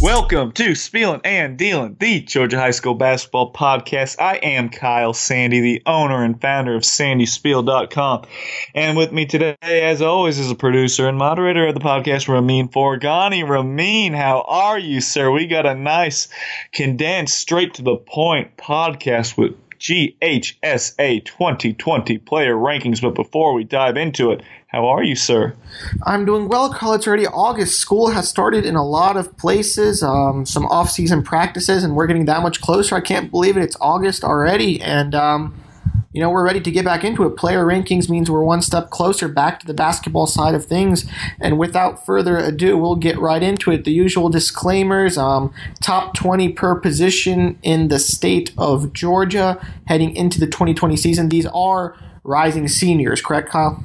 Welcome to Spielin' and Dealin', the Georgia High School basketball podcast. I am Kyle Sandy, the owner and founder of SandySpiel.com. And with me today, as always, is a producer and moderator of the podcast, Ramin Forgani. Ramin, how are you, sir? We got a nice, condensed, straight to the point podcast with GHSA 2020 player rankings. But before we dive into it, how are you, sir? I'm doing well, Carl. It's already August. School has started in a lot of places, um, some off season practices, and we're getting that much closer. I can't believe it. It's August already. And, um, you know, we're ready to get back into it. Player rankings means we're one step closer back to the basketball side of things. And without further ado, we'll get right into it. The usual disclaimers um, top 20 per position in the state of Georgia heading into the 2020 season. These are rising seniors, correct, Kyle?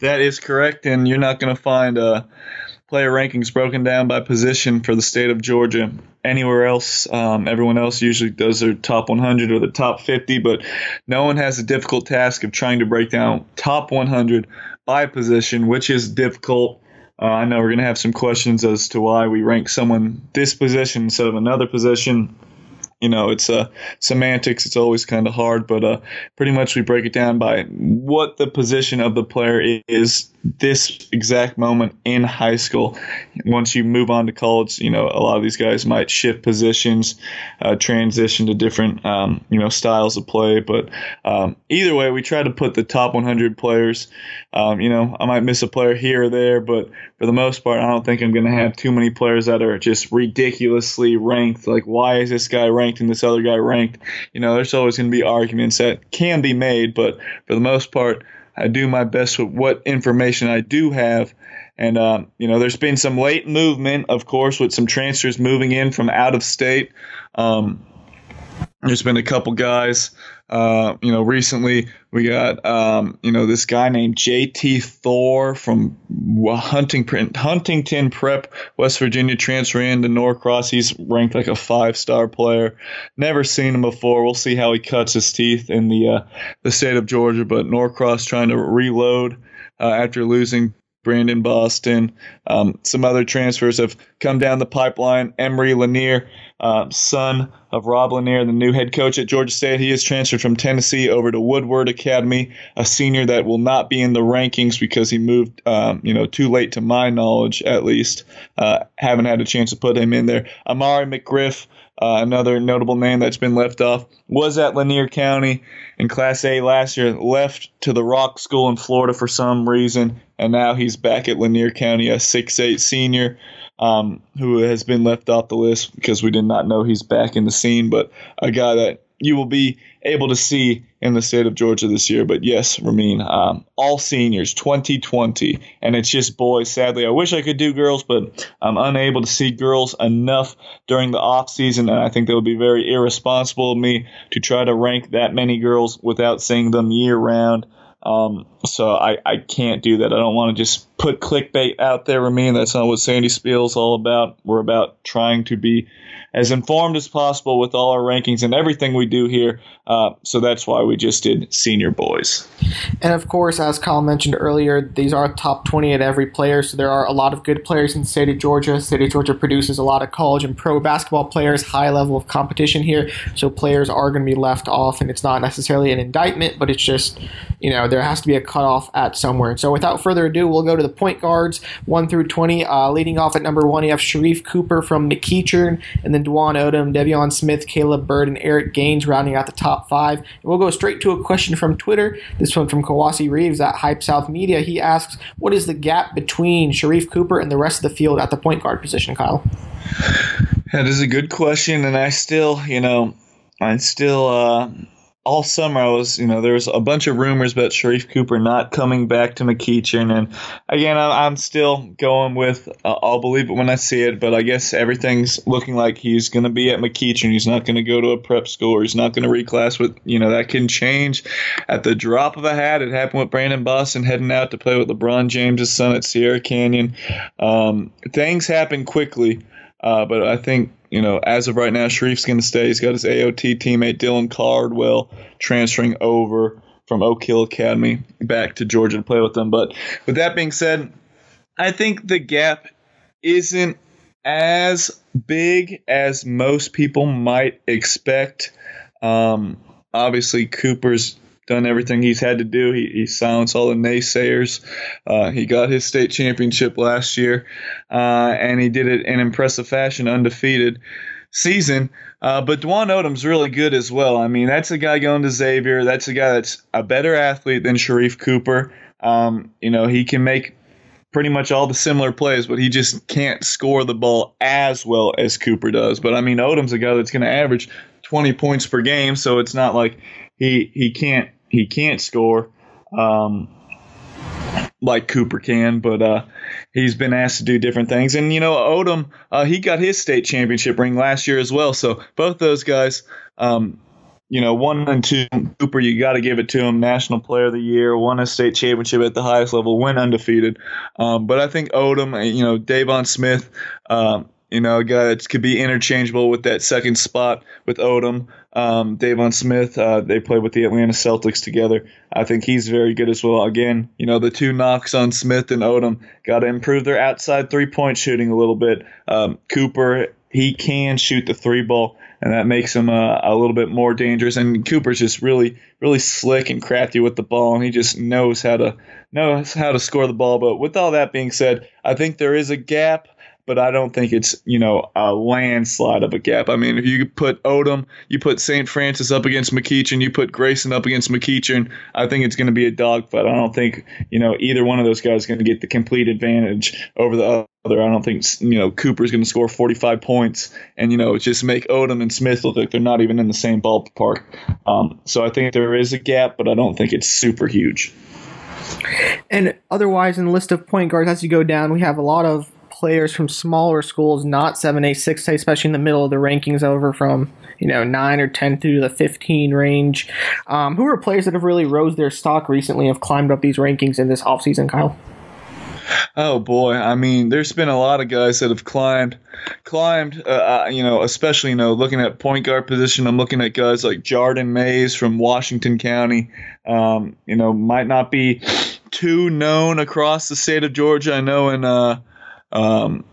That is correct, and you're not going to find uh, player rankings broken down by position for the state of Georgia anywhere else. Um, everyone else usually does their top 100 or the top 50, but no one has the difficult task of trying to break down top 100 by position, which is difficult. Uh, I know we're going to have some questions as to why we rank someone this position instead of another position you know, it's uh, semantics. It's always kind of hard, but uh, pretty much we break it down by what the position of the player is this exact moment in high school. Once you move on to college, you know, a lot of these guys might shift positions, uh, transition to different, um, you know, styles of play. But um, either way, we try to put the top 100 players. Um, you know, I might miss a player here or there, but for the most part, I don't think I'm going to have too many players that are just ridiculously ranked. Like, why is this guy ranked and this other guy ranked? You know, there's always going to be arguments that can be made, but for the most part, I do my best with what information I do have. And, um, you know, there's been some late movement, of course, with some transfers moving in from out of state. Um, there's been a couple guys, uh, you know, recently we got, um, you know, this guy named J.T. Thor from Huntington, Huntington Prep, West Virginia, transfer into Norcross. He's ranked like a five star player. Never seen him before. We'll see how he cuts his teeth in the uh, the state of Georgia. But Norcross trying to reload uh, after losing Brandon Boston. Um, some other transfers have come down the pipeline. Emery Lanier, uh, son of Rob Lanier, the new head coach at Georgia State. He is transferred from Tennessee over to Woodward Academy, a senior that will not be in the rankings because he moved, um, you know, too late to my knowledge, at least. Uh, haven't had a chance to put him in there. Amari McGriff. Uh, another notable name that's been left off was at Lanier County in Class A last year, left to the Rock School in Florida for some reason, and now he's back at Lanier County, a six-eight senior um, who has been left off the list because we did not know he's back in the scene, but a guy that you will be able to see in the state of Georgia this year. But yes, Ramin, um, all seniors 2020, and it's just boys. Sadly, I wish I could do girls, but I'm unable to see girls enough during the off season, and I think that would be very irresponsible of me to try to rank that many girls without seeing them year round. Um, so I, I can't do that. I don't want to just put clickbait out there. I mean, that's not what Sandy Spiel's all about. We're about trying to be as informed as possible with all our rankings and everything we do here. Uh, so that's why we just did senior boys. And of course, as Kyle mentioned earlier, these are top 20 at every player. So there are a lot of good players in the state of Georgia. State of Georgia produces a lot of college and pro basketball players, high level of competition here. So players are going to be left off, and it's not necessarily an indictment, but it's just, you know, there has to be a cutoff at somewhere. So without further ado, we'll go to the point guards 1 through 20. Uh, leading off at number 1, you have Sharife Cooper from McEachern, and then Dwon Odom, Devion Smith, Caleb Bird, and Eric Gaines rounding out the top five. And we'll go straight to a question from Twitter. This one from Kawasi Reeves at Hype South Media. He asks, "What is the gap between Sharife Cooper and the rest of the field at the point guard position?" Kyle. That is a good question, and I still, you know, I still. Uh, all summer I was, you know, there was a bunch of rumors about Sharife Cooper not coming back to McEachern, and again, I'm still going with uh, I'll believe it when I see it, but I guess everything's looking like he's going to be at McEachern. He's not going to go to a prep school, or he's not going to reclass. With you know that can change at the drop of a hat. It happened with Brandon Boston heading out to play with LeBron James' son at Sierra Canyon. Um, things happen quickly. Uh, but I think, you know, as of right now, Sharife's going to stay. He's got his AOT teammate Dylan Cardwell transferring over from Oak Hill Academy back to Georgia to play with them. But with that being said, I think the gap isn't as big as most people might expect. Um, obviously, Cooper's done everything he's had to do. He, he silenced all the naysayers. Uh, he got his state championship last year, uh, and he did it in impressive fashion, undefeated season. Uh, but Dwon Odom's really good as well. I mean, that's a guy going to Xavier. That's a guy that's a better athlete than Sharife Cooper. Um, you know, he can make pretty much all the similar plays, but he just can't score the ball as well as Cooper does. But I mean, Odom's a guy that's going to average 20 points per game, so it's not like he he can't he can't score um, like Cooper can, but uh, he's been asked to do different things. And you know, Odom, uh, he got his state championship ring last year as well. So both those guys, um, you know, one and two, Cooper, you got to give it to him. National Player of the Year, won a state championship at the highest level, went undefeated. Um, but I think Odom, you know, Davon Smith, um, you know, a guy that could be interchangeable with that second spot with Odom. Um, Davon Smith, uh, they play with the Atlanta Celtics together. I think he's very good as well. Again, you know, the two knocks on Smith and Odom got to improve their outside three point shooting a little bit. Um, Cooper, he can shoot the three ball, and that makes him uh, a little bit more dangerous. And Cooper's just really, really slick and crafty with the ball, and he just knows how to knows how to score the ball. But with all that being said, I think there is a gap but I don't think it's you know a landslide of a gap. I mean, if you put Odom, you put St. Francis up against McEachern, you put Grayson up against McEachern, I think it's going to be a dogfight. I don't think you know either one of those guys is going to get the complete advantage over the other. I don't think you know Cooper's going to score 45 points and you know just make Odom and Smith look like they're not even in the same ballpark. Um, so I think there is a gap, but I don't think it's super huge. And otherwise, in the list of point guards, as you go down, we have a lot of players from smaller schools, not 7A, 6A, especially in the middle of the rankings, over from you know 9 or 10 through the 15 range. Um, who are players that have really rose their stock recently, have climbed up these rankings in this offseason, Kyle? Oh boy, I mean, there's been a lot of guys that have climbed, climbed. Uh, uh, you know, especially you know, looking at point guard position, I'm looking at guys like Jordan Mays from Washington County. Um, you know, might not be too known across the state of Georgia. I know in uh, um,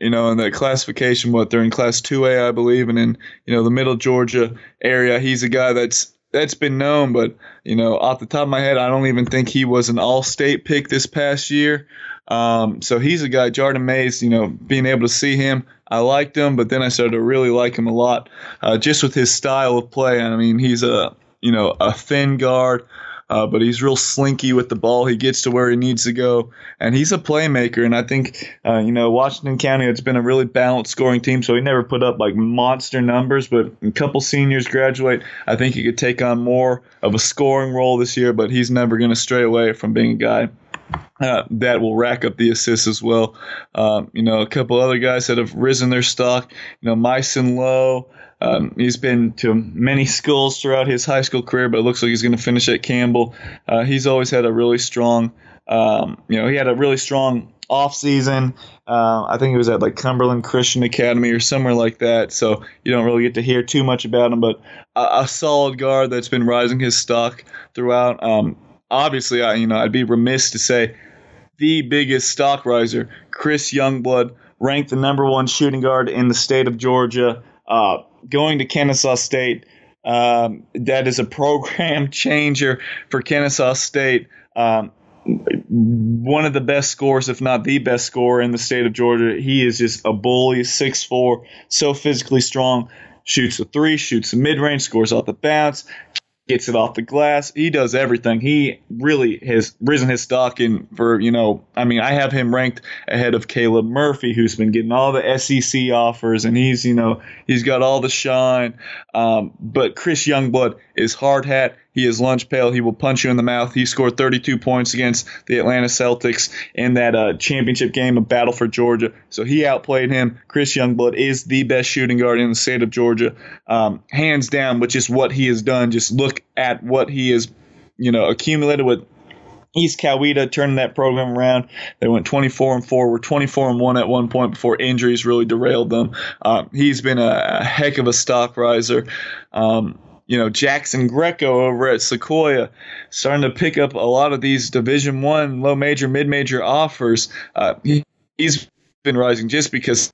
you know, in the classification, what they're in class 2A, I believe, and in, you know, the middle Georgia area, he's a guy that's that's been known, but you know, off the top of my head, I don't even think he was an all-state pick this past year. Um, so he's a guy, Jordan Mays. You know, being able to see him, I liked him, but then I started to really like him a lot, uh, just with his style of play. I mean, he's a you know a thin guard, uh, but he's real slinky with the ball. He gets to where he needs to go, and he's a playmaker. And I think, uh, you know, Washington County, it's been a really balanced scoring team, so he never put up like monster numbers. But a couple seniors graduate, I think he could take on more of a scoring role this year. But he's never going to stray away from being a guy. Uh, that will rack up the assists as well. Um, you know, a couple other guys that have risen their stock. You know, Myson Lowe, um, he's been to many schools throughout his high school career, but it looks like he's going to finish at Campbell. Uh, he's always had a really strong, um, you know, he had a really strong off season. Uh, I think he was at like Cumberland Christian Academy or somewhere like that. So you don't really get to hear too much about him, but a, a solid guard that's been rising his stock throughout. Um, obviously, I you know I'd be remiss to say the biggest stock riser, Chris Youngblood, ranked the number one shooting guard in the state of Georgia. Uh, going to Kennesaw State. Um, that is a program changer for Kennesaw State. Um, one of the best scorers, if not the best scorer in the state of Georgia. He is just a bully, six four, so physically strong. Shoots a three, shoots a mid range, scores off the bounce, gets it off the glass. He does everything. He really has risen his stock in for, you know, I mean, I have him ranked ahead of Caleb Murphy, who's been getting all the SEC offers, and he's, you know, he's got all the shine. Um, but Chris Youngblood is hard hat. He is lunch pail. He will punch you in the mouth. He scored 32 points against the Atlanta Celtics in that uh, championship game of Battle for Georgia. So he outplayed him. Chris Youngblood is the best shooting guard in the state of Georgia, um, hands down. Which is what he has done. Just look at what he has, you know, accumulated with East Coweta turning that program around. They went 24 and four. Were 24 and one at one point before injuries really derailed them. Uh, he's been a, heck of a stock riser. Um, you know Jackson Greco over at Sequoyah, starting to pick up a lot of these Division One, low major, mid major offers. Uh, he, he's been rising just because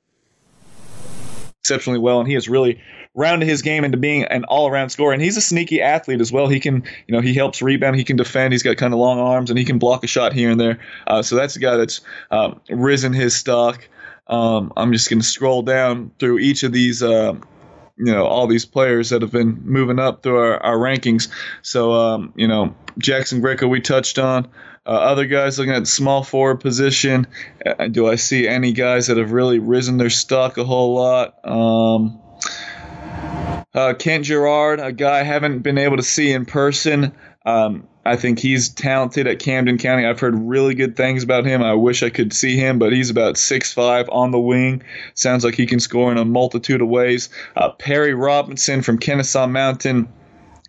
exceptionally well, and he has really rounded his game into being an all-around scorer. And he's a sneaky athlete as well. He can, you know, he helps rebound, he can defend, he's got kind of long arms, and he can block a shot here and there. Uh, so that's a guy that's um, risen his stock. Um, I'm just going to scroll down through each of these. Uh, you know all these players that have been moving up through our, our rankings. So um, you know Jackson Greco we touched on. Uh, other guys looking at small forward position. Uh, do I see any guys that have really risen their stock a whole lot? Um, uh, Kent Gerard, a guy I haven't been able to see in person. Um, I think he's talented at Camden County. I've heard really good things about him. I wish I could see him, but he's about six five on the wing. Sounds like he can score in a multitude of ways. Uh, Perry Robinson from Kennesaw Mountain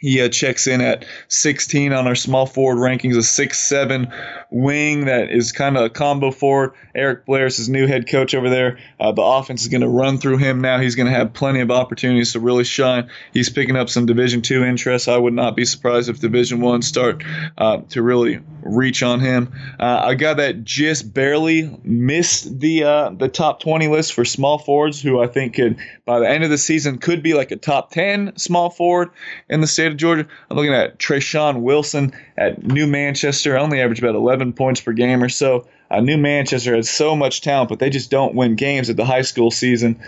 he uh, checks in at 16 on our small forward rankings, a six-seven wing that is kind of a combo forward. Eric Blair is his new head coach over there. Uh, the offense is going to run through him now. He's going to have plenty of opportunities to really shine. He's picking up some Division two interest. I would not be surprised if Division one start uh, to really reach on him. Uh, a guy that just barely missed the uh, the top 20 list for small forwards, who I think could by the end of the season could be like a top 10 small forward in the state Georgia. I'm looking at Trayshawn Wilson at New Manchester, only averaged about 11 points per game or so. Uh, New Manchester has so much talent, but they just don't win games at the high school season.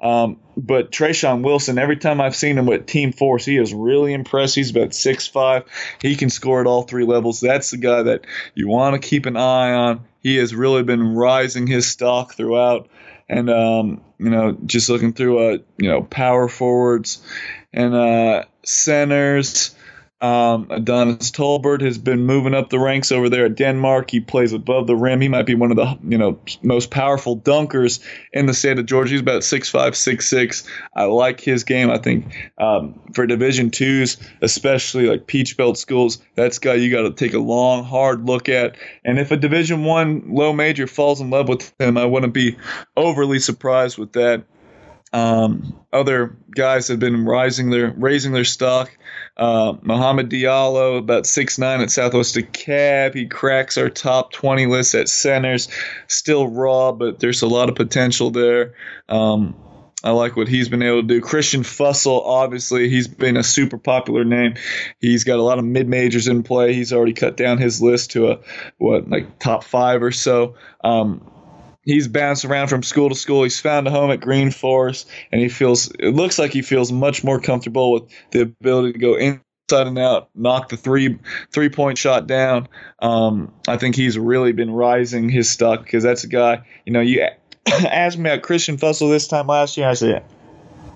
Um, but Trayshawn Wilson, every time I've seen him with Team Force, he is really impressed. He's about six five. He can score at all three levels. That's the guy that you want to keep an eye on. He has really been rising his stock throughout. And, um, you know, just looking through, uh, you know, power forwards and uh, centers. Um, Adonis Tolbert has been moving up the ranks over there at Denmark. He plays above the rim. He might be one of the you know most powerful dunkers in the state of Georgia. He's about six five, six six. I like his game. I think um, for Division twos, especially like Peach Belt schools, that's guy you got to take a long, hard look at. And if a Division one low major falls in love with him, I wouldn't be overly surprised with that. Um, other guys have been rising their raising their stock. Uh, Muhammad Diallo, about six nine at Southwest DeKalb. He cracks our top 20 list at centers. Still raw, but there's a lot of potential there. Um, I like what he's been able to do. Christian Fussell, obviously, he's been a super popular name. He's got a lot of mid majors in play. He's already cut down his list to a what like top five or so. Um, he's bounced around from school to school. He's found a home at Green Forest, and he feels it looks like he feels much more comfortable with the ability to go inside and out, knock the three three point shot down. Um, I think he's really been rising his stock because that's a guy. You know, you asked me about Christian Fussell this time last year. I said,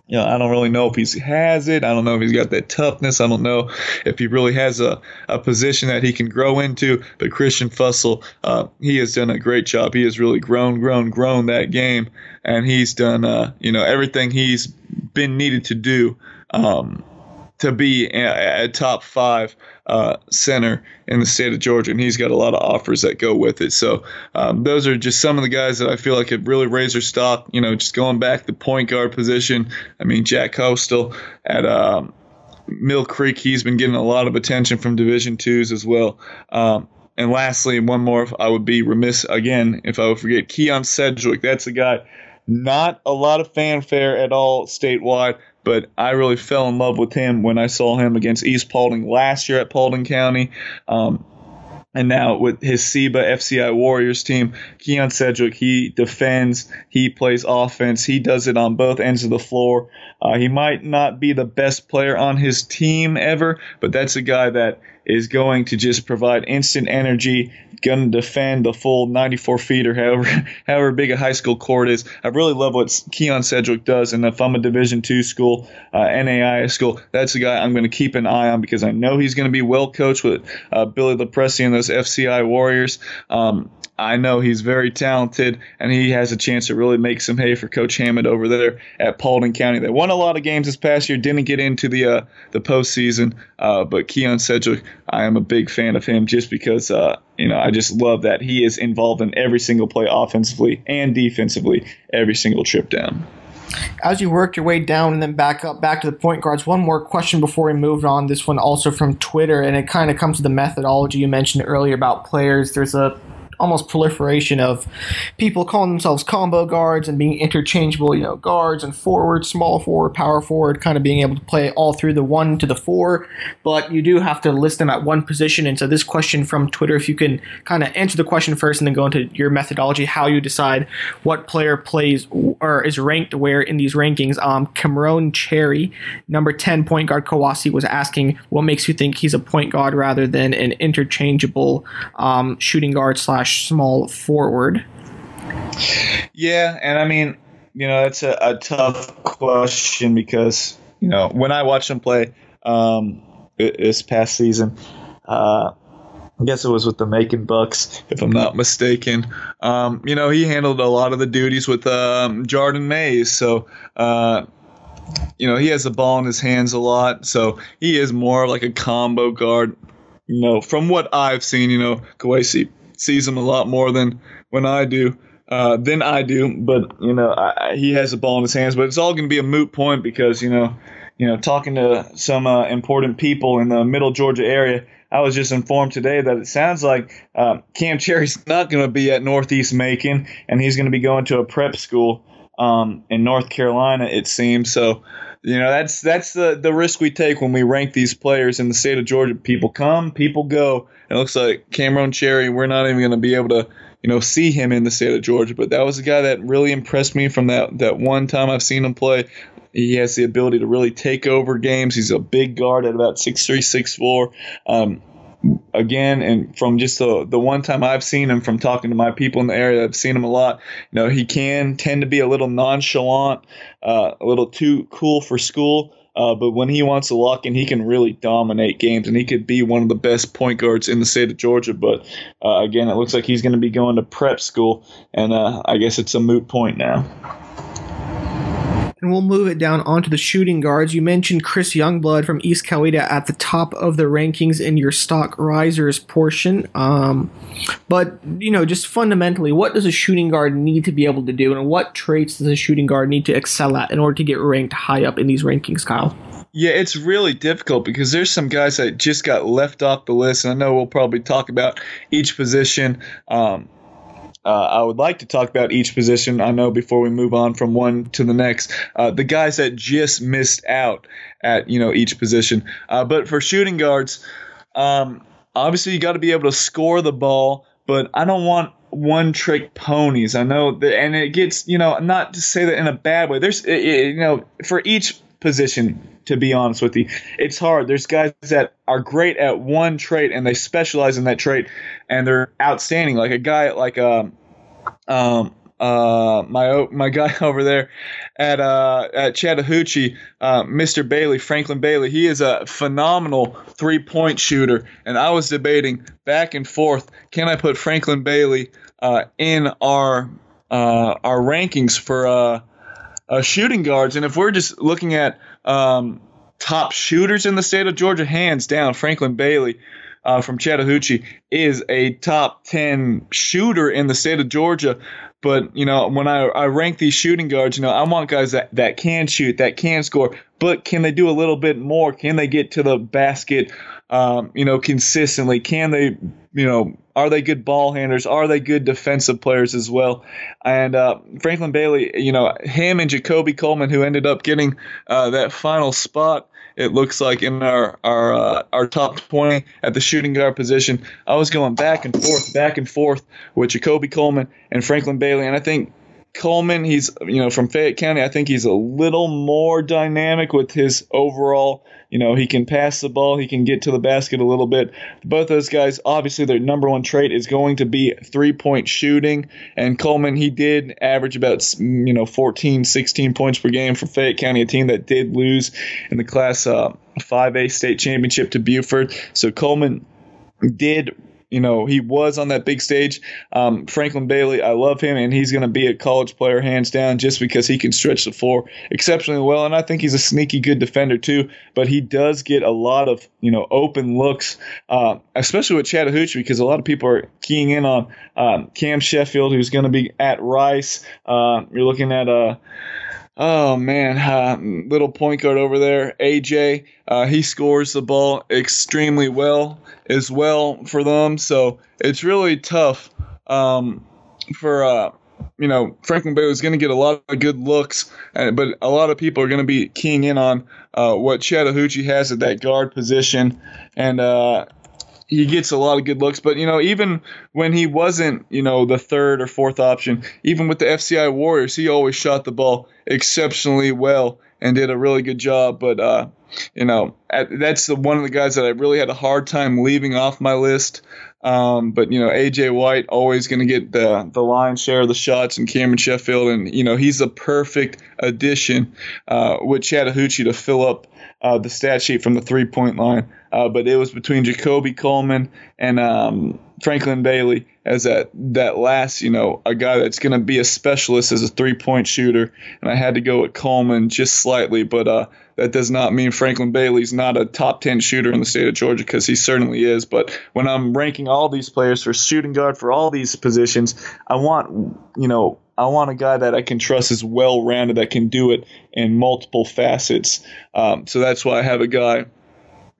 you know, I don't really know if he has it. I don't know if he's got that toughness. I don't know if he really has a, a position that he can grow into. But Christian Fussell, uh, he has done a great job. He has really grown, grown, grown that game, and he's done, uh, you know, everything he's been needed to do. Um, to be a, a top five uh, center in the state of Georgia, and he's got a lot of offers that go with it. So um, those are just some of the guys that I feel like have really raised their stock. You know, just going back the point guard position. I mean, Jack Coastal at um, Mill Creek, he's been getting a lot of attention from Division twos as well. Um, and lastly, one more, I would be remiss again if I would forget Keon Sedgwick. That's a guy. Not a lot of fanfare at all statewide but I really fell in love with him when I saw him against East Paulding last year at Paulding County. Um, and now with his SEBA FCI Warriors team, Keon Sedgwick, he defends, he plays offense, he does it on both ends of the floor. Uh, he might not be the best player on his team ever, but that's a guy that is going to just provide instant energy, going to defend the full 94 feet or however however big a high school court is. I really love what Keon Sedgwick does, and if I'm a Division two school, uh, NAIA school, that's the guy I'm going to keep an eye on because I know he's going to be well coached with uh, Billy LaPresti and those FCI Warriors. Um, I know he's very talented, and he has a chance to really make some hay for Coach Hammond over there at Paulding County. They won a lot of games this past year, didn't get into the uh, the postseason, uh, but Keon Sedgwick, I am a big fan of him just because uh, you know I just love that he is involved in every single play offensively and defensively, every single trip down. As you worked your way down and then back up back to the point guards, one more question before we moved on. This one also from Twitter, and it kind of comes to the methodology you mentioned earlier about players. There's a almost proliferation of people calling themselves combo guards and being interchangeable, you know, guards and forward, small forward, power forward, kind of being able to play all through the one to the four. But you do have to list them at one position. And so this question from Twitter, if you can kind of answer the question first and then go into your methodology, how you decide what player plays or is ranked where in these rankings. Um, Cameron Cherry, number 10 point guard Kawasi, was asking what makes you think he's a point guard rather than an interchangeable um, shooting guard slash small forward? Yeah, and I mean, you know, it's a, a tough question because, you know, when I watched him play um, this past season, uh, I guess it was with the Macon Bucks, if I'm not mistaken. Um, you know, he handled a lot of the duties with um, Jordan Mays. So, uh, you know, he has the ball in his hands a lot. So he is more of like a combo guard. You know, from what I've seen, you know, Kawasi sees him a lot more than when I do. Uh, than I do, but you know I, he has the ball in his hands. But it's all going to be a moot point because you know, you know, talking to some uh, important people in the Middle Georgia area, I was just informed today that it sounds like uh, Cam Cherry's not going to be at Northeast Macon, and he's going to be going to a prep school um, in North Carolina. It seems so. You know that's that's the the risk we take when we rank these players in the state of Georgia. People come, people go. It looks like Cameron Cherry. We're not even going to be able to you know see him in the state of Georgia. But that was a guy that really impressed me from that that one time I've seen him play. He has the ability to really take over games. He's a big guard at about six three, six four. Um, again, and from just the the one time I've seen him, from talking to my people in the area, I've seen him a lot. You know, he can tend to be a little nonchalant, uh, a little too cool for school. Uh, but when he wants to lock in, he can really dominate games, and he could be one of the best point guards in the state of Georgia. But uh, again, it looks like he's going to be going to prep school, and uh, I guess it's a moot point now and we'll move it down onto the shooting guards. You mentioned Chris Youngblood from East Coweta at the top of the rankings in your stock risers portion. Um, but, you know, just fundamentally, what does a shooting guard need to be able to do, and what traits does a shooting guard need to excel at in order to get ranked high up in these rankings, Kyle? Yeah, it's really difficult because there's some guys that just got left off the list, and I know we'll probably talk about each position. Um, uh, I would like to talk about each position. I know before we move on from one to the next, uh, the guys that just missed out at you know each position. Uh, but for shooting guards, um, obviously you got to be able to score the ball. But I don't want one trick ponies. I know that, and it gets you know not to say that in a bad way. There's it, you know for each position to be honest with you. It's hard. There's guys that are great at one trait and they specialize in that trait and they're outstanding. Like a guy like um um uh my my guy over there at uh at Chattahoochee, uh, Mr. Bailey, Franklin Bailey, he is a phenomenal three point shooter. And I was debating back and forth, can I put Franklin Bailey uh, in our uh, our rankings for uh, uh, shooting guards. And if we're just looking at um, top shooters in the state of Georgia, hands down, Franklin Bailey uh, from Chattahoochee is a top 10 shooter in the state of Georgia. But, you know, when I, I rank these shooting guards, you know, I want guys that, that can shoot, that can score, but can they do a little bit more? Can they get to the basket, um, you know, consistently? Can they, you know, are they good ball handlers? Are they good defensive players as well? And uh, Franklin Bailey, you know, him and Jacoby Coleman, who ended up getting uh, that final spot, it looks like in our our uh, our top 20 at the shooting guard position. I was going back and forth, back and forth with Jacoby Coleman and Franklin Bailey, and I think Coleman, he's you know from Fayette County. I think he's a little more dynamic with his overall you know, he can pass the ball, he can get to the basket a little bit. Both those guys, obviously, their number one trait is going to be three point shooting. And Coleman, he did average about, you know, 14, 16 points per game for Fayette County, a team that did lose in the Class uh, 5A state championship to Buford. So Coleman did you know, he was on that big stage. Um, Franklin Bailey, I love him, and he's going to be a college player hands down just because he can stretch the floor exceptionally well. And I think he's a sneaky good defender too. But he does get a lot of you know open looks, uh, especially with Chattahoochee because a lot of people are keying in on um, Cam Sheffield, who's going to be at Rice. Uh, you're looking at a uh, Oh man, uh, little point guard over there, AJ. Uh, he scores the ball extremely well as well for them. So it's really tough um, for uh, you know, Franklin Bailey's going to get a lot of good looks, but a lot of people are going to be keying in on uh, what Chattahoochee has at that guard position, and uh, he gets a lot of good looks. But you know, even when he wasn't, you know, the third or fourth option, even with the FCI Warriors, he always shot the ball exceptionally well and did a really good job. But uh, you know, that's the one of the guys that I really had a hard time leaving off my list. Um, but you know, AJ White always going to get the the lion's share of the shots, and Cameron Sheffield, and you know he's a perfect addition uh, with Chattahoochee to fill up uh, the stat sheet from the three point line. Uh, but it was between Jacoby Coleman and um, Franklin Bailey as that that last, you know, a guy that's going to be a specialist as a three point shooter, and I had to go with Coleman just slightly, but uh, that does not mean Franklin Bailey's not a top 10 shooter in the state of Georgia because he certainly is. But when I'm ranking all these players for shooting guard for all these positions, I want, you know, I want a guy that I can trust is well rounded, that can do it in multiple facets. Um, so that's why I have a guy,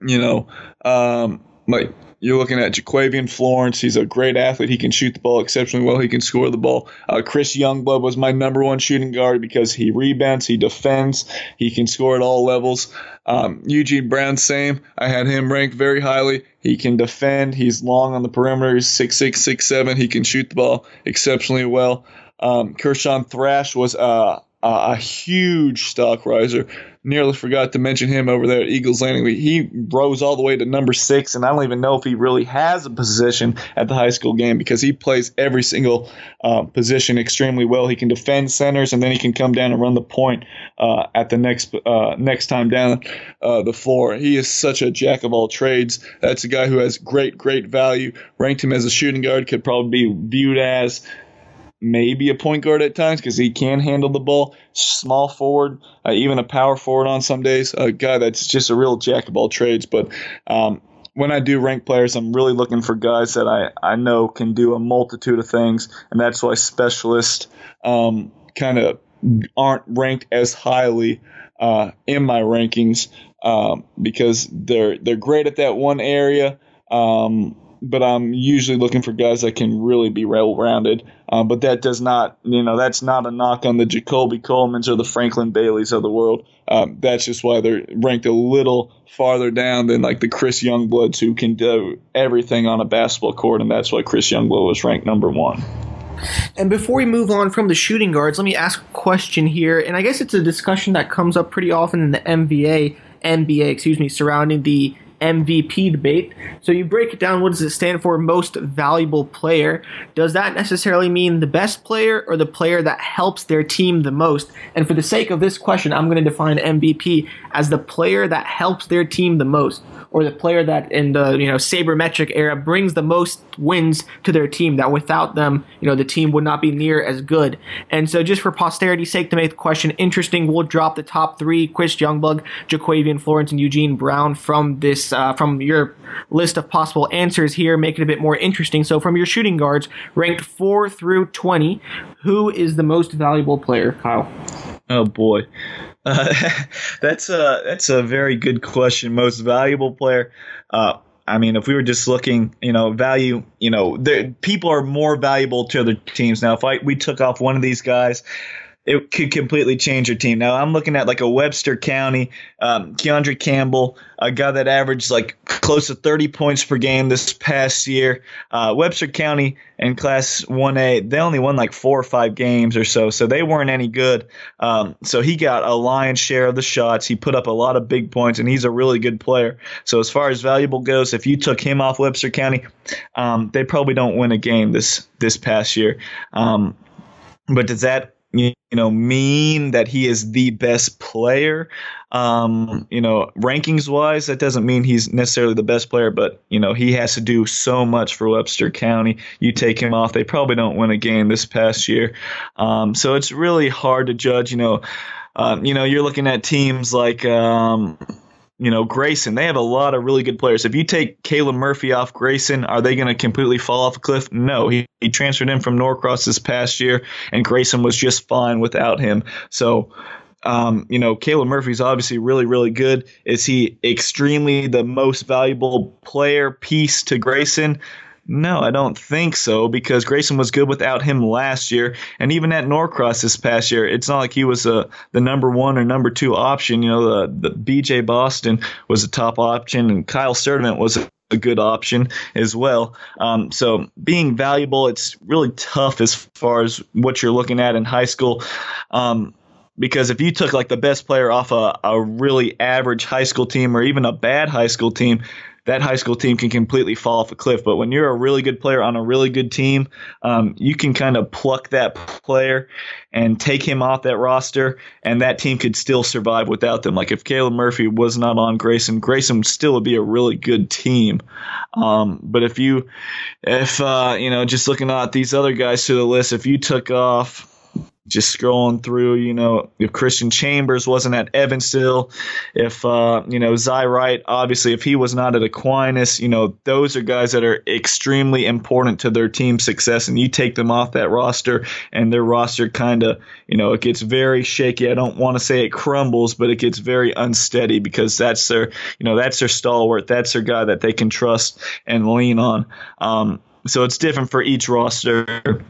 you know, um, like you're looking at Jaquavian Florence. He's a great athlete. He can shoot the ball exceptionally well. He can score the ball. Uh, Chris Youngblood was my number one shooting guard because he rebounds, he defends, he can score at all levels. Um, Eugene Brown, same. I had him ranked very highly. He can defend. He's long on the perimeter. He's six six six seven. He can shoot the ball exceptionally well. Um, Kershawn Thrash was uh, a huge stock riser nearly forgot to mention him over there at Eagles Landing. He rose all the way to number six, and I don't even know if he really has a position at the high school game because he plays every single uh, position extremely well. He can defend centers, and then he can come down and run the point uh, at the next uh, next time down uh, the floor. He is such a jack of all trades. That's a guy who has great, great value. Ranked him as a shooting guard, could probably be viewed as maybe a point guard at times because he can handle the ball. Small forward, uh, even a power forward on some days. A guy that's just a real jack of all trades. But um, when I do rank players, I'm really looking for guys that I, I know can do a multitude of things, and that's why specialists um, kind of aren't ranked as highly uh, in my rankings um, because they're they're great at that one area. Um, but I'm usually looking for guys that can really be well rounded. Uh, but that does not, you know, that's not a knock on the Jacoby Colemans or the Franklin Baileys of the world. Um, that's just why they're ranked a little farther down than like the Chris Youngbloods who can do everything on a basketball court, and that's why Chris Youngblood was ranked number one. And before we move on from the shooting guards, let me ask a question here, and I guess it's a discussion that comes up pretty often in the NBA, NBA, excuse me, surrounding the MVP debate. So you break it down, what does it stand for? Most valuable player. Does that necessarily mean the best player or the player that helps their team the most? And for the sake of this question, I'm going to define MVP as the player that helps their team the most or the player that in the you know sabermetric era brings the most wins to their team that without them you know the team would not be near as good. And so just for posterity's sake to make the question interesting we'll drop the top three. Chris Youngblood, Jaquavian Florence and Eugene Brown from this uh, from your list of possible answers here make it a bit more interesting. So from your shooting guards ranked 4 through 20 who is the most valuable player Kyle? Oh boy, uh, that's a that's a very good question. Most valuable player. Uh, I mean, if we were just looking, you know, value, you know, people are more valuable to other teams now. If I we took off one of these guys, it could completely change your team. Now I'm looking at like a Webster County, um, Keandre Campbell, a guy that averaged like close to 30 points per game this past year. Uh, Webster County in Class 1A, they only won like four or five games or so, so they weren't any good. Um, so he got a lion's share of the shots. He put up a lot of big points, and he's a really good player. So as far as valuable goes, if you took him off Webster County, um, they probably don't win a game this this past year. Um, but does that you know mean that he is the best player. Um, you know rankings wise that doesn't mean he's necessarily the best player but you know he has to do so much for webster county. You take him off they probably don't win a game this past year. Um, so it's really hard to judge you know um, you know you're looking at teams like um, you know, Grayson, they have a lot of really good players. If you take Caleb Murphy off Grayson, are they going to completely fall off a cliff? No. He, he transferred in from Norcross this past year, and Grayson was just fine without him. So, um, you know, Caleb Murphy's obviously really, really good. Is he extremely the most valuable player piece to Grayson? No, I don't think so because Grayson was good without him last year, and even at Norcross this past year, it's not like he was a, the number one or number two option. You know, the, the BJ Boston was a top option, and Kyle Sturdivant was a, a good option as well. Um, so being valuable, it's really tough as far as what you're looking at in high school. Um, because if you took like the best player off a, a really average high school team or even a bad high school team, that high school team can completely fall off a cliff. But when you're a really good player on a really good team, um, you can kind of pluck that player and take him off that roster, and that team could still survive without them. Like if Caleb Murphy was not on Grayson, Grayson would still would be a really good team. Um, but if you, if uh, you know, just looking at these other guys to the list, if you took off just scrolling through, you know, if Christian Chambers wasn't at Evansville, if, uh, you know, Zy Wright, obviously, if he was not at Aquinas, you know, those are guys that are extremely important to their team success. And you take them off that roster, and their roster kind of, you know, it gets very shaky. I don't want to say it crumbles, but it gets very unsteady because that's their, you know, that's their stalwart. That's their guy that they can trust and lean on. Um, so it's different for each roster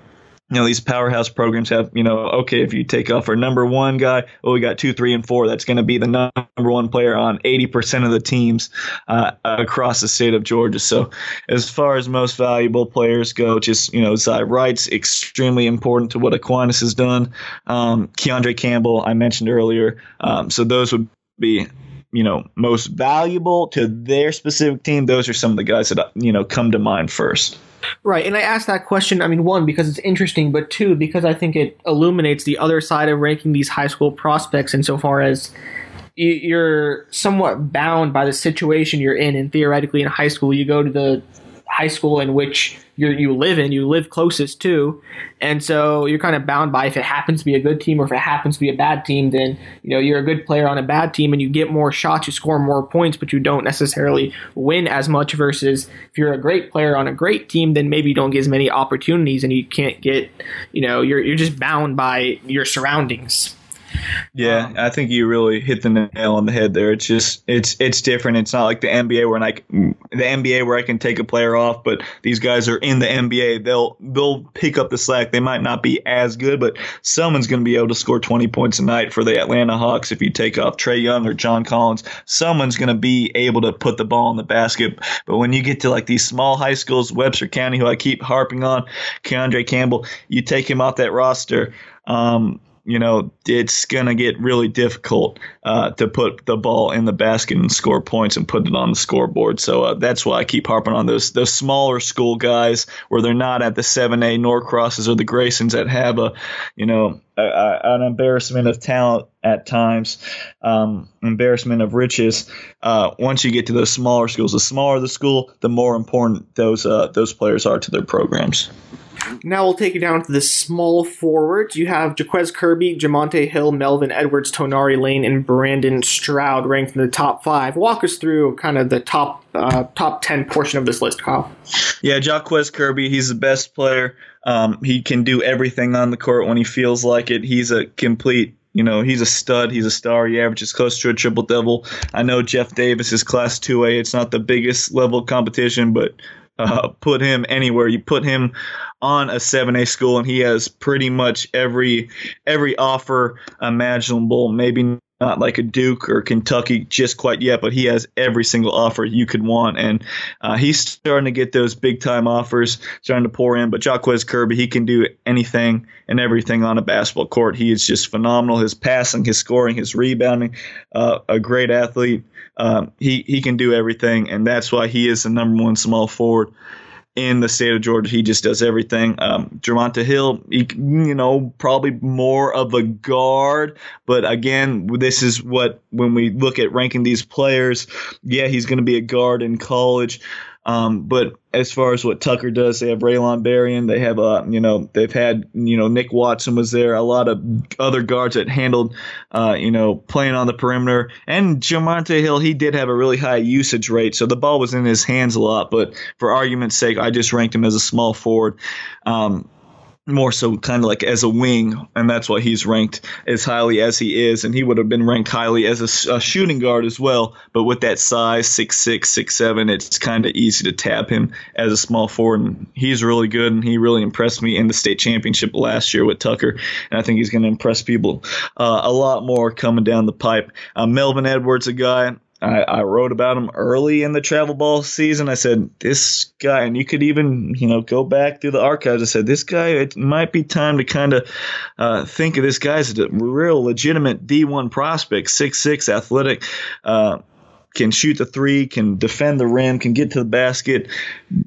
you know these powerhouse programs have you know okay if you take off our number one guy oh we got two three and four that's going to be the number one player on 80% of the teams uh, across the state of georgia. So as far as most valuable players go just you know zy wright's extremely important to what aquinas has done. Um, keandre campbell i mentioned earlier. Um, so those would be you know most valuable to their specific team those are some of the guys that you know come to mind first Right, and I asked that question. I mean, one because it's interesting, but two because I think it illuminates the other side of ranking these high school prospects insofar as you're somewhat bound by the situation you're in. And theoretically, in high school, you go to the high school in which you you live in, you live closest to, and so you're kind of bound by if it happens to be a good team or if it happens to be a bad team, then you know you're a good player on a bad team and you get more shots, you score more points, but you don't necessarily win as much. Versus if you're a great player on a great team, then maybe you don't get as many opportunities and you can't get, you know, you're you're just bound by your surroundings. Yeah, um, I think you really hit the nail on the head there. It's just it's it's different. It's not like the NBA where I the NBA where I can take a player off, but these guys are in the NBA. They'll they'll pick up the slack. They might not be as good, but someone's going to be able to score 20 points a night for the Atlanta Hawks if you take off Trae Young or John Collins. Someone's going to be able to put the ball in the basket. But when you get to like these small high schools, Webster County, who I keep harping on, Keandre Campbell, you take him off that roster. Um, you know, it's going to get really difficult uh, to put the ball in the basket and score points and put it on the scoreboard. So uh, that's why I keep harping on those those smaller school guys where they're not at the 7A Norcrosses or the Graysons that have a, you know, a, a, an embarrassment of talent at times, um, embarrassment of riches. Uh, once you get to those smaller schools, the smaller the school, the more important those uh, those players are to their programs. Now we'll take you down to the small forwards. You have Jaquez Kirby, Jamonte Hill, Melvin Edwards, Tonari Lane, and Brandon Stroud ranked in the top five. Walk us through kind of the top uh, top ten portion of this list, Kyle. Yeah, Jaquez Kirby, he's the best player. Um, he can do everything on the court when he feels like it. He's a complete you know, he's a stud. He's a star. He averages close to a triple double. I know Jeff Davis is class 2A. It's not the biggest level competition, but uh, put him anywhere. You put him on a 7A school, and he has pretty much every every offer imaginable. Maybe not like a Duke or Kentucky just quite yet, but he has every single offer you could want, and uh, he's starting to get those big time offers starting to pour in. But Jaquez Kirby, he can do anything and everything on a basketball court. He is just phenomenal. His passing, his scoring, his rebounding, uh, a great athlete. Um, he he can do everything, and that's why he is the number one small forward in the state of Georgia. He just does everything. Um, Jamonte Hill, he, you know, probably more of a guard, but again, this is what when we look at ranking these players, yeah, he's going to be a guard in college. Um, but as far as what Tucker does, they have Raylon Berrien. They have, uh, you know, they've had, you know, Nick Watson was there. A lot of other guards that handled, uh, you know, playing on the perimeter. And Jamonte Hill, he did have a really high usage rate, so the ball was in his hands a lot. But for argument's sake, I just ranked him as a small forward. Um, more so kind of like as a wing, and that's why he's ranked as highly as he is. And he would have been ranked highly as a, a shooting guard as well. But with that size, six six, six seven, it's kind of easy to tap him as a small forward. And he's really good, and he really impressed me in the state championship last year with Tucker. And I think he's going to impress people uh, a lot more coming down the pipe. Uh, Melvin Edwards, a guy I, I, wrote about him early in the travel ball season. I said, this guy, and you could even, you know, go back through the archives. I said, this guy, it might be time to kind of uh, think of this guy as a real legitimate D1 prospect, six six, athletic. Uh, can shoot the three, can defend the rim, can get to the basket.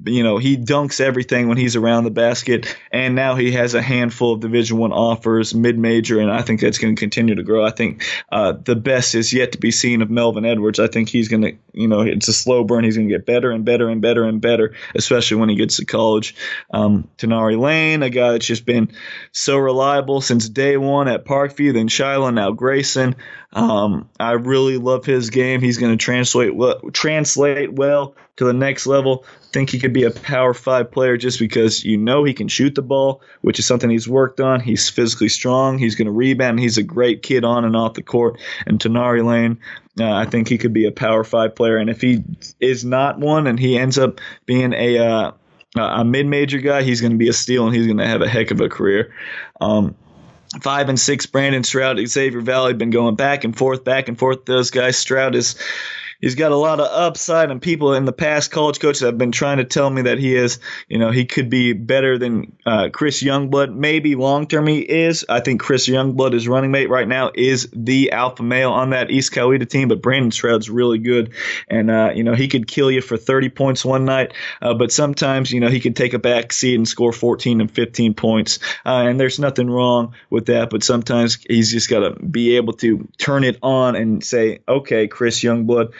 You know, he dunks everything when he's around the basket. And now he has a handful of Division One offers, mid-major, and I think that's going to continue to grow. I think uh, the best is yet to be seen of Melvin Edwards. I think he's going to, you know, it's a slow burn. He's going to get better and better and better and better, especially when he gets to college. Um, Tenari Lane, a guy that's just been so reliable since day one at Parkview, then Shiloh, now Grayson. Um, I really love his game. He's going to translate well, translate well to the next level. Think he could be a power five player just because you know he can shoot the ball, which is something he's worked on. He's physically strong. He's going to rebound. He's a great kid on and off the court. And Tenari Lane, uh, I think he could be a power five player. And if he is not one and he ends up being a uh, a mid-major guy, he's going to be a steal and he's going to have a heck of a career. Um, five and six Brandon Stroud, Xavier Valley been going back and forth, back and forth. Those guys, Stroud is he's got a lot of upside, and people in the past, college coaches have been trying to tell me that he is, you know, he could be better than uh, Chris Youngblood. Maybe long term he is. I think Chris Youngblood, his running mate right now, is the alpha male on that East Coweta team. But Brandon Stroud's really good, and uh, you know he could kill you for 30 points one night, uh, but sometimes you know he could take a back seat and score 14 and 15 points, uh, and there's nothing wrong with that. But sometimes he's just got to be able to turn it on and say, okay, Chris Youngblood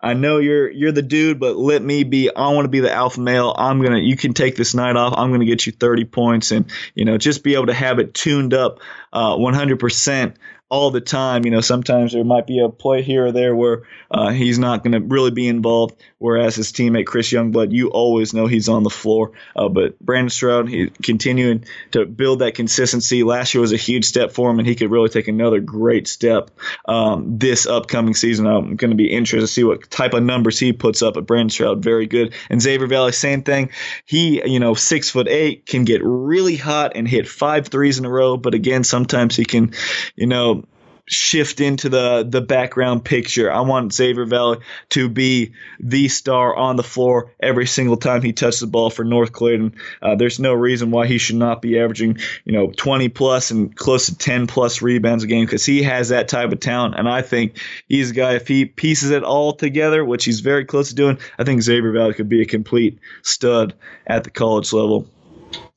I know you're you're the dude, but let me be. I want to be the alpha male. I'm gonna. You can take this night off. I'm gonna get you 30 points, and you know, just be able to have it tuned up uh, 100% all the time. You know, sometimes there might be a play here or there where uh, he's not going to really be involved, whereas his teammate Chris Youngblood, you always know he's on the floor. Uh, but Brandon Stroud, he continuing to build that consistency. Last year was a huge step for him, and he could really take another great step um, this upcoming season. I'm going to be interested to see what type of numbers he puts up at Brandon Stroud. Very good. And Xavier Valley, same thing. He, you know, six foot eight, can get really hot and hit five threes in a row. But again, sometimes he can, you know, shift into the the background picture. I want Xavier Valley to be the star on the floor every single time he touches the ball for North Clayton. Uh, there's no reason why he should not be averaging, you know, 20 plus and close to 10 plus rebounds a game because he has that type of talent. And I think he's a guy if he pieces it all together, which he's very close to doing. I think Xavier Valley could be a complete stud at the college level.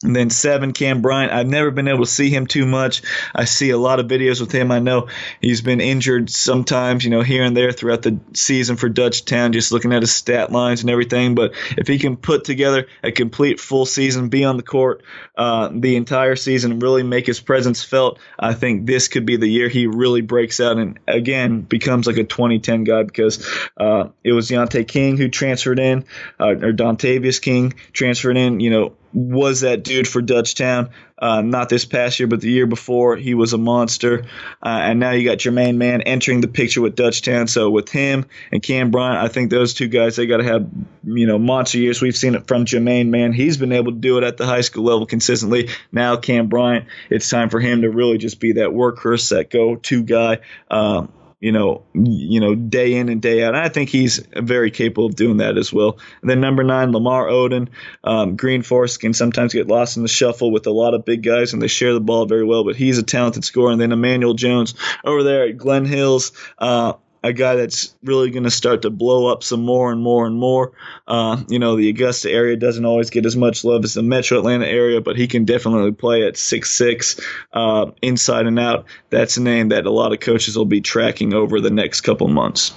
And then seven, Cam Bryant. I've never been able to see him too much. I see a lot of videos with him. I know he's been injured sometimes, you know, here and there throughout the season for Dutchtown, just looking at his stat lines and everything. But if he can put together a complete full season, be on the court uh, the entire season, really make his presence felt, I think this could be the year he really breaks out and again becomes like a 2010 guy because uh, it was Deontay King who transferred in, uh, or Dontavius King transferred in, you know, was that dude for Dutchtown. Uh, not this past year, but the year before, he was a monster. Uh, and now you got Jermaine Mann entering the picture with Dutchtown. So with him and Cam Bryant, I think those two guys they got to have you know monster years. We've seen it from Jermaine Mann. He's been able to do it at the high school level consistently. Now Cam Bryant, it's time for him to really just be that workhorse, that go-to guy. Uh, you know, you know, day in and day out. And I think he's very capable of doing that as well. And then number nine, Lamar Odom. Um, Green Forest can sometimes get lost in the shuffle with a lot of big guys, and they share the ball very well. But he's a talented scorer. And then Emmanuel Jones over there at Glen Hills. Uh, a guy that's really going to start to blow up some more and more and more. Uh, you know, the Augusta area doesn't always get as much love as the Metro Atlanta area, but he can definitely play at six six, uh, inside and out. That's a name that a lot of coaches will be tracking over the next couple months.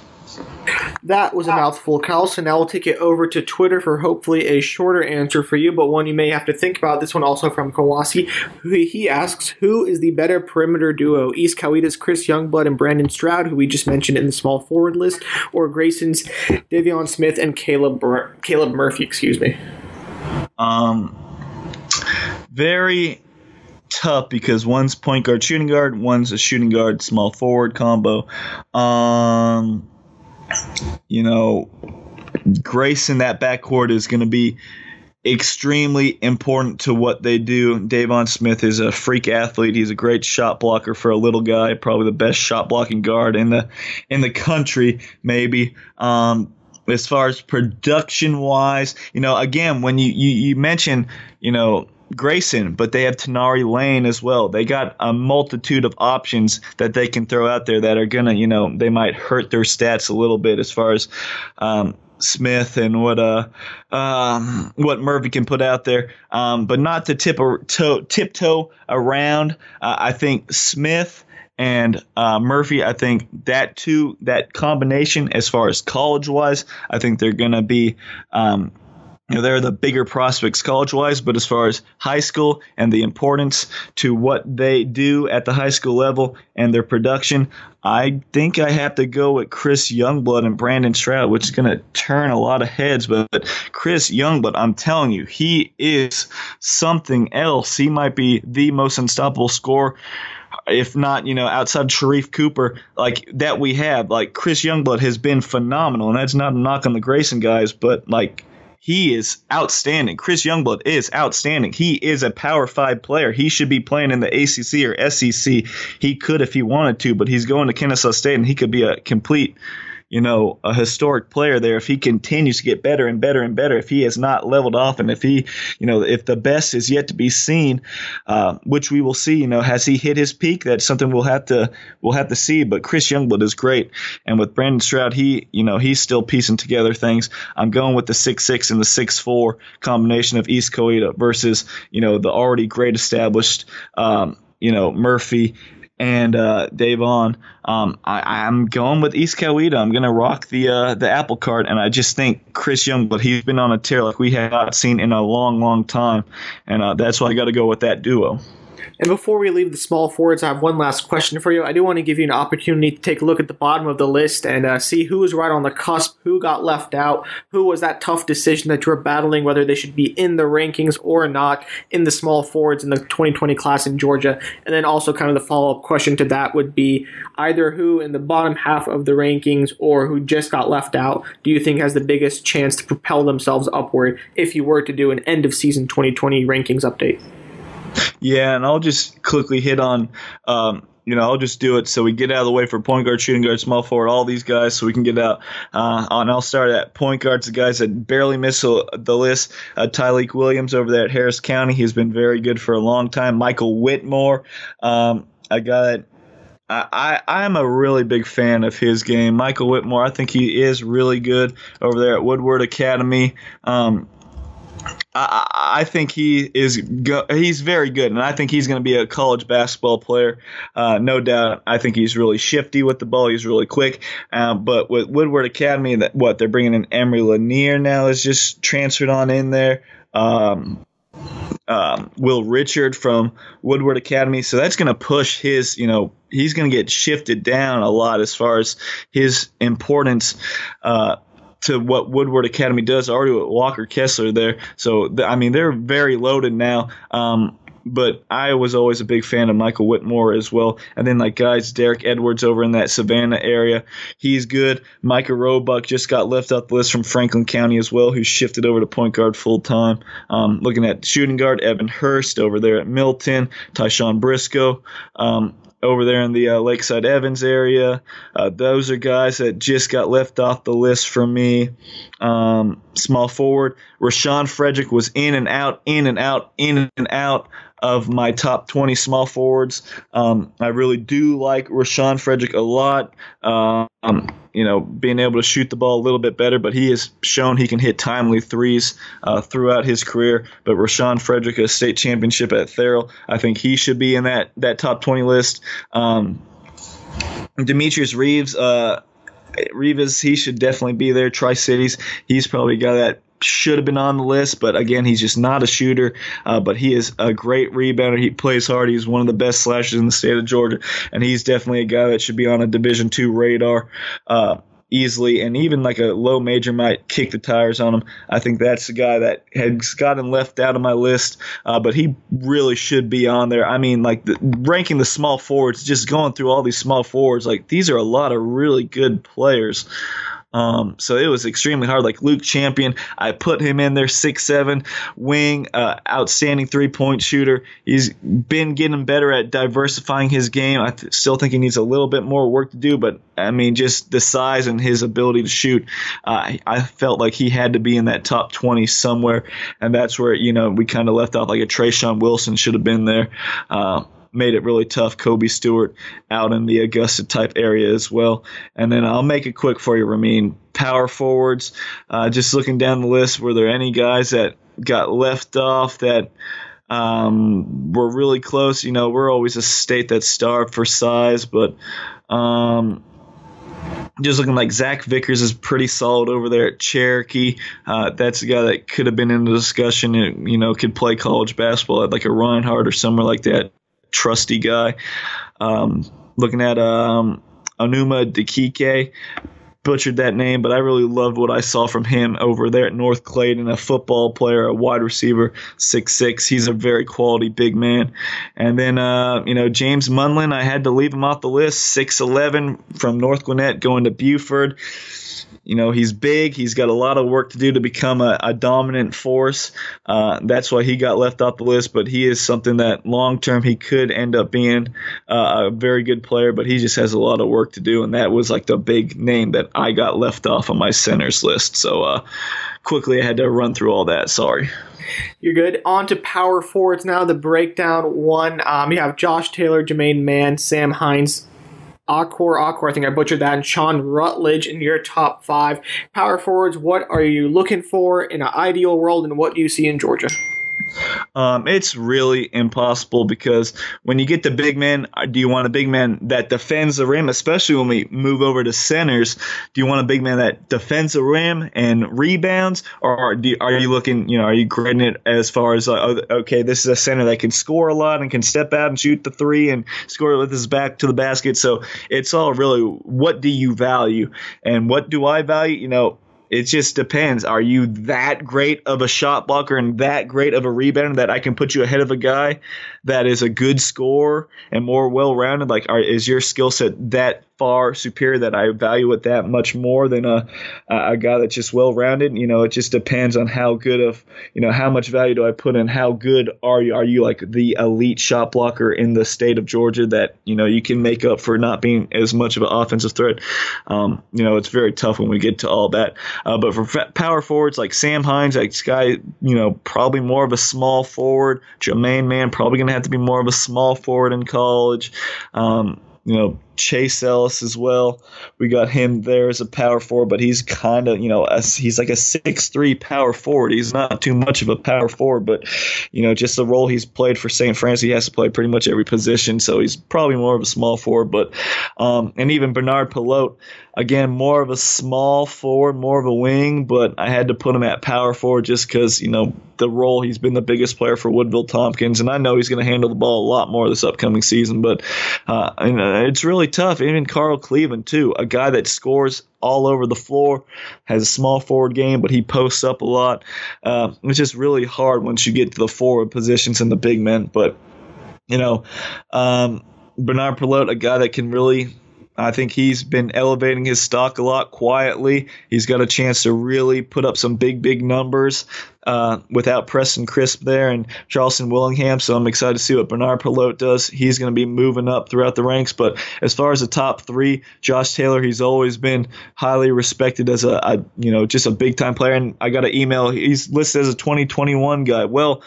That was a mouthful, Kyle. So now we'll take it over to Twitter for hopefully a shorter answer for you, but one you may have to think about. This one also from Kawasi. He asks, Who is the better perimeter duo? East Coweta's Chris Youngblood and Brandon Stroud, who we just mentioned in the small forward list, or Grayson's Deivon Smith and Caleb Caleb Murphy, excuse me. Um, very tough because one's point guard shooting guard, one's a shooting guard small forward combo. Um, you know, Grayson that backcourt is going to be extremely important to what they do. Deivon Smith is a freak athlete. He's a great shot blocker for a little guy, probably the best shot blocking guard in the in the country, maybe. Um, as far as production wise, you know, again, when you, you, you mention, you know, Grayson, but they have Tenari Lane as well. They got a multitude of options that they can throw out there that are gonna, you know, they might hurt their stats a little bit as far as um, Smith and what uh um, what Murphy can put out there, um, but not to tip a toe, tiptoe around. Uh, I think Smith and uh, Murphy. I think that two that combination as far as college wise, I think they're gonna be. Um, know, they're the bigger prospects college wise, but as far as high school and the importance to what they do at the high school level and their production, I think I have to go with Chris Youngblood and Brandon Stroud, which is going to turn a lot of heads. But Chris Youngblood, I'm telling you, he is something else. He might be the most unstoppable scorer if not, you know, outside Sharife Cooper, like that we have, like Chris Youngblood has been phenomenal, and that's not a knock on the Grayson guys, but like he is outstanding. Chris Youngblood is outstanding. He is a Power Five player. He should be playing in the ACC or SEC. He could if he wanted to, but he's going to Kennesaw State, and he could be a complete you know, a historic player there if he continues to get better and better and better, if he has not leveled off, and if he, you know, if the best is yet to be seen, uh, which we will see, you know, has he hit his peak? That's something we'll have to we'll have to see. But Chris Youngblood is great, and with Brandon Stroud, he, you know, he's still piecing together things. I'm going with the six six and the six four combination of East Coweta versus, you know, the already great established. Um, you know Murphy and uh, Deivon. Um, I, am going with East Coweta. I'm going to rock the uh, the apple cart, and I just think Chris Young, but He's been on a tear like we have not seen in a long, long time, and uh, that's why I got to go with that duo. And before we leave the small forwards, I have one last question for you. I do want to give you an opportunity to take a look at the bottom of the list and uh, see who is right on the cusp, who got left out, who was that tough decision that you're battling, whether they should be in the rankings or not in the small forwards in the 2020 class in Georgia. And then also, kind of the follow up question to that would be either who in the bottom half of the rankings or who just got left out do you think has the biggest chance to propel themselves upward if you were to do an end of season 2020 rankings update? Yeah, and I'll just quickly hit on. Um, you know, I'll just do it so we get out of the way for point guard, shooting guard, small forward, all these guys, so we can get out. Uh, and I'll start at point guards, the guys that barely miss the list. Uh, Tyleik Williams over there at Harris County, he's been very good for a long time. Michael Whitmore, um, I got I, I am a really big fan of his game. Michael Whitmore, I think he is really good over there at Woodward Academy. Um, I, I think he is go, he's very good, and I think he's going to be a college basketball player, uh, no doubt. I think he's really shifty with the ball. He's really quick. Um, but with Woodward Academy, that what they're bringing in Emery Lanier now is just transferred on in there. Um, um, Will Richard from Woodward Academy. So that's going to push his, you know, he's going to get shifted down a lot as far as his importance. Uh, to what Woodward Academy does already with Walker Kessler there. So I mean they're very loaded now. Um, but I was always a big fan of Michael Whitmore as well. And then like guys, Derek Edwards over in that Savannah area, he's good. Micah Roebuck just got left off the list from Franklin County as well, who's shifted over to point guard full time. Um, looking at shooting guard, Evan Hurst over there at Milton, Tyshawn Briscoe. Um, over there in the uh, Lakeside Evans area. Uh, those are guys that just got left off the list for me. Um, small forward, Rashawn Frederick was in and out, in and out, in and out of my top 20 small forwards. Um, I really do like Rashawn Frederick a lot. Um, you know, being able to shoot the ball a little bit better, but he has shown he can hit timely threes uh, throughout his career. But Rashawn Frederick, a state championship at Therrell, I think he should be in that that top 20 list. Um, Demetrius Reeves, uh, Rivas, he should definitely be there. Tri Cities, he's probably got that should have been on the list, but again, he's just not a shooter. Uh, but he is a great rebounder. He plays hard. He's one of the best slashers in the state of Georgia, and he's definitely a guy that should be on a Division two radar. Uh, easily, and even like a low major might kick the tires on him. I think that's the guy that has gotten left out of my list, uh, but he really should be on there. I mean, like the, ranking the small forwards, just going through all these small forwards, like these are a lot of really good players. Um, so it was extremely hard. Like Luke Champion, I put him in there, six seven wing, uh, outstanding three point shooter. He's been getting better at diversifying his game. I th- still think he needs a little bit more work to do, but I mean, just the size and his ability to shoot, uh, I felt like he had to be in that top twenty somewhere, and that's where you know we kind of left off like a Trayshawn Wilson should have been there. Uh, made it really tough. Kobe Stewart out in the Augusta type area as well. And then I'll make it quick for you, Ramin. Power forwards, uh, just looking down the list, were there any guys that got left off that um, were really close? You know, we're always a state that's starved for size, but. Um, just looking like Zach Vickers is pretty solid over there at Cherokee. Uh, that's a guy that could have been in the discussion. And, you know, could play college basketball at like a Reinhardt or somewhere like that trusty guy. Um, looking at um, Onuma Dikike, butchered that name, but I really loved what I saw from him over there at North Clayton, a football player, a wide receiver, six six. He's a very quality big man. And then, uh, you know, James Munlin, I had to leave him off the list, six eleven from North Gwinnett going to Buford. You know, he's big. He's got a lot of work to do to become a, a dominant force. Uh, that's why he got left off the list. But he is something that long term he could end up being uh, a very good player. But he just has a lot of work to do, and that was like the big name that I got left off on my centers list. So uh, quickly, I had to run through all that. Sorry. You're good. On to power forwards now. The breakdown one. Um, you have Josh Taylor, Jermaine Mann, Sam Hines, Akor, Akor, I think I butchered that, and Sean Rutledge in your top five. Power forwards, what are you looking for in an ideal world, and what do you see in Georgia? Um, it's really impossible because when you get the big man, uh, do you want a big man that defends the rim, especially when we move over to centers? Do you want a big man that defends the rim and rebounds, or you, are you looking, you know, are you grading it as far as, uh, okay, this is a center that can score a lot and can step out and shoot the three and score with his back to the basket? So it's all really what do you value and what do I value? You know, it just depends. Are you that great of a shot blocker and that great of a rebounder that I can put you ahead of a guy that is a good scorer and more well rounded? Like, are, is your skill set that far superior that I value it that much more than a a guy that's just well rounded. You know, it just depends on how good of you know how much value do I put in. How good are you? Are you like the elite shot blocker in the state of Georgia that you know you can make up for not being as much of an offensive threat? Um, you know, it's very tough when we get to all that. Uh, but for power forwards like Sam Hines, like guy, you know, probably more of a small forward. Jermaine Mann probably gonna have to be more of a small forward in college. Um, you know, Chase Ellis as well. We got him there as a power forward, but he's kind of, you know, a, he's like a six-three power forward. He's not too much of a power forward, but, you know, just the role he's played for St. Francis, he has to play pretty much every position, so he's probably more of a small forward. But, um, and even Bernard Pilote, again, more of a small forward, more of a wing, but I had to put him at power forward just because, you know, the role he's been the biggest player for Woodville Tompkins, and I know he's going to handle the ball a lot more this upcoming season, but uh, and, uh, it's really tough. Even Carl Cleveland, too, a guy that scores all over the floor, has a small forward game, but he posts up a lot. Uh, it's just really hard once you get to the forward positions and the big men. But, you know, um, Bernard Pilote, a guy that can really I think he's been elevating his stock a lot quietly. He's got a chance to really put up some big, big numbers uh, without Preston Crisp there and Charleston Willingham. So I'm excited to see what Bernard Pilote does. He's going to be moving up throughout the ranks. But as far as the top three, Josh Taylor, he's always been highly respected as a, a you know just a big time player. And I got an email. He's listed as a 2021 guy. Well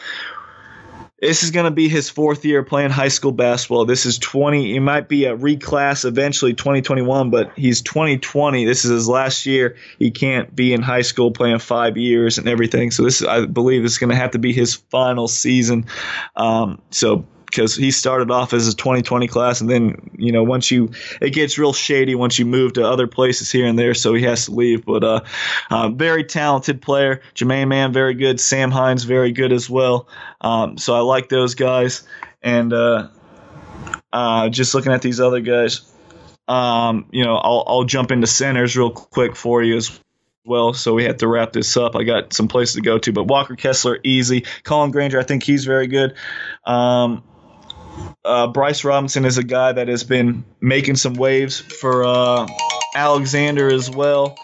this is going to be his fourth year playing high school basketball. This is 20. He might be a reclass eventually 2021, but he's 2020. This is his last year. He can't be in high school playing five years and everything. So this, I believe, is going to have to be his final season. Um, so because he started off as a 2020 class, and then you know once you it gets real shady once you move to other places here and there, so he has to leave. But uh, uh very talented player, Jermaine Mann, very good. Sam Hines, very good as well. Um, so I like those guys, and uh, uh, just looking at these other guys. Um, you know, I'll, I'll jump into centers real quick for you as well. So we have to wrap this up. I got some places to go to, but Walker Kessler, easy. Colin Granger, I think he's very good. Um, uh, Bryce Robinson is a guy that has been making some waves for uh, Alexander as well.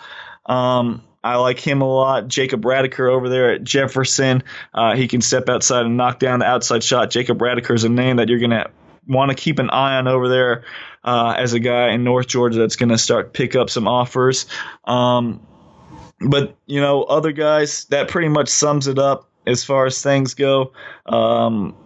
Um, I like him a lot. Jacob Radiker over there at Jefferson. Uh, he can step outside and knock down the outside shot. Jacob Radiker is a name that you're going to want to keep an eye on over there uh, as a guy in North Georgia that's going to start pick up some offers. Um, but you know, other guys that pretty much sums it up as far as things go. Um,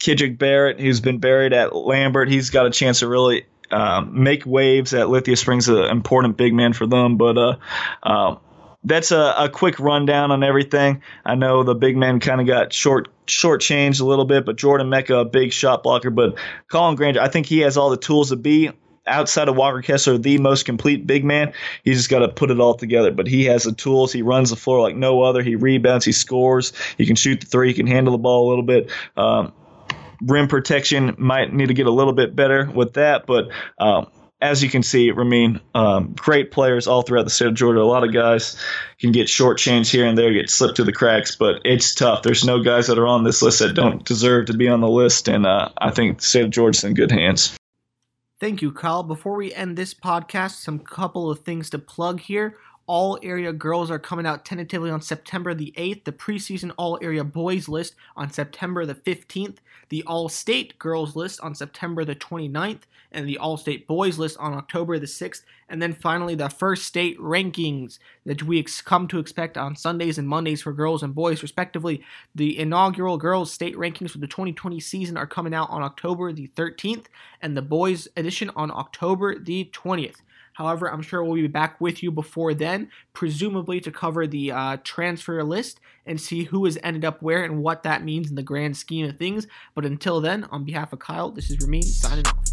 Kidrick Barrett, who's been buried at Lambert, he's got a chance to really um, make waves at Lithia Springs, an important big man for them. But uh, uh, that's a, a, quick rundown on everything. I know the big man kind of got short short changed a little bit, but Jordan Mecca, a big shot blocker. But Colin Granger, I think he has all the tools to be outside of Walker Kessler, the most complete big man. He's just got to put it all together. But he has the tools. He runs the floor like no other. He rebounds. He scores. He can shoot the three. He can handle the ball a little bit. Um, rim protection might need to get a little bit better with that, but. Um, as you can see, Ramin, um, great players all throughout the state of Georgia. A lot of guys can get short change here and there, get slipped through the cracks, but it's tough. There's no guys that are on this list that don't deserve to be on the list, and uh, I think the state of Georgia's in good hands. Thank you, Kyle. Before we end this podcast, some couple of things to plug here. All area girls are coming out tentatively on September the 8th, the preseason all area boys list on September the 15th, the all state girls list on September the 29th, and the All State Boys list on October the 6th. And then finally, the first state rankings that we ex- come to expect on Sundays and Mondays for girls and boys, respectively. The inaugural girls' state rankings for the 2020 season are coming out on October the 13th, and the boys' edition on October the 20th. However, I'm sure we'll be back with you before then, presumably to cover the uh, transfer list and see who has ended up where and what that means in the grand scheme of things. But until then, on behalf of Kyle, this is Ramin signing off.